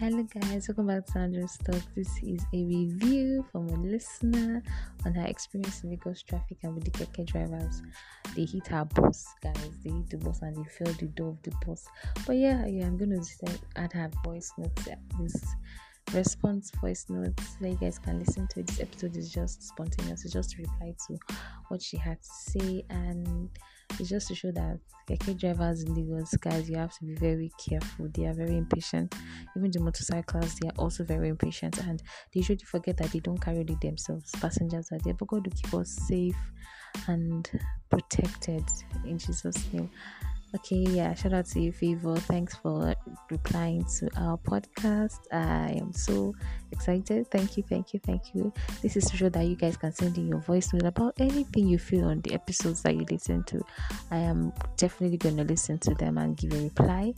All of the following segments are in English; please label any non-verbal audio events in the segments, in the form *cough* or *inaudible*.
Hello, guys, welcome back to Andrew's Talk. This is a review from a listener on her experience in Lagos traffic and with the keke drivers. They hit her bus, guys. They hit the bus and they fell the door of the bus. But yeah, yeah, I'm gonna add her voice notes. This response voice notes that you guys can listen to. This episode is just spontaneous. It's just to reply to what she had to say and it's just to show that keke drivers in Lagos, guys, you have to be very careful. They are very impatient. Even the motorcycles, they are also very impatient, and they should forget that they don't carry it themselves. Passengers are there, but God will keep us safe and protected in Jesus' name. Okay, yeah, shout out to you, Favor. Thanks for replying to our podcast. I am so excited. Thank you, thank you, thank you. This is to show that you guys can send in your voice note about anything you feel on the episodes that you listen to. I am definitely going to listen to them and give a reply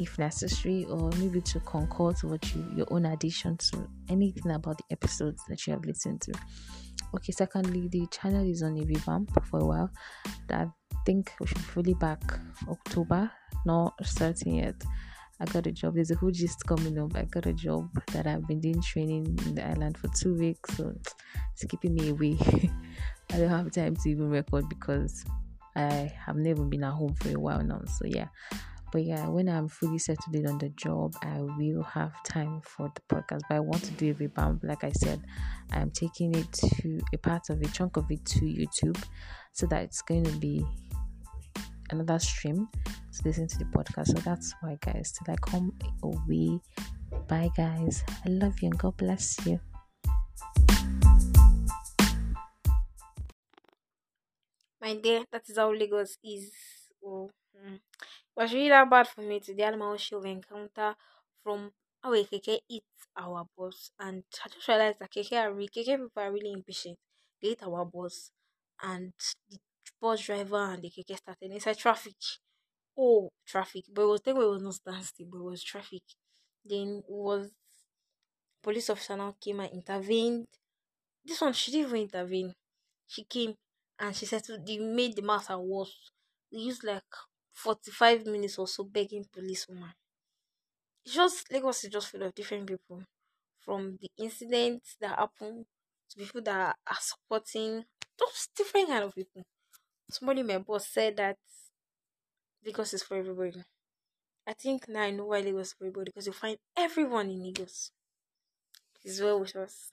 if necessary, or maybe to concord to what you your own addition to anything about the episodes that you have listened to. Okay, secondly, the channel is on a revamp for a while. That think we should fully back October, not starting yet. I got a job. There's a whole gist coming up. I got a job that I've been doing training in the island for two weeks, so it's keeping me away. *laughs* I don't have time to even record because I have never been at home for a while now. So yeah, but yeah, when I'm fully settled in on the job, I will have time for the podcast. But I want to do a revamp. Like I said, I'm taking it to a part of a chunk of it to YouTube so that it's going to be another stream to listen to the podcast. So that's why, guys, till I come away. Bye, guys. I love you and God bless you. My dear, that is how Lagos is. Oh, mm. It was really that bad for me today. Animal show encounter from how a keke eats our boss, and I just realized that keke are really, keke people are really impatient. They eat our boss, and the bus driver and the keke started inside traffic. Oh, traffic. But it was then it was not standstill, but it was traffic. Then was police officer now came and intervened. This one she didn't even intervene. She came and she said they made the matter worse. They used like forty five minutes or so begging police woman. It's just Lagos is just full of different people. From the incidents that happen to people that are supporting those different kind of people somebody my boss said that Lagos is for everybody. I think now I know why Lagos is for everybody because you find everyone in Lagos. It's well with us.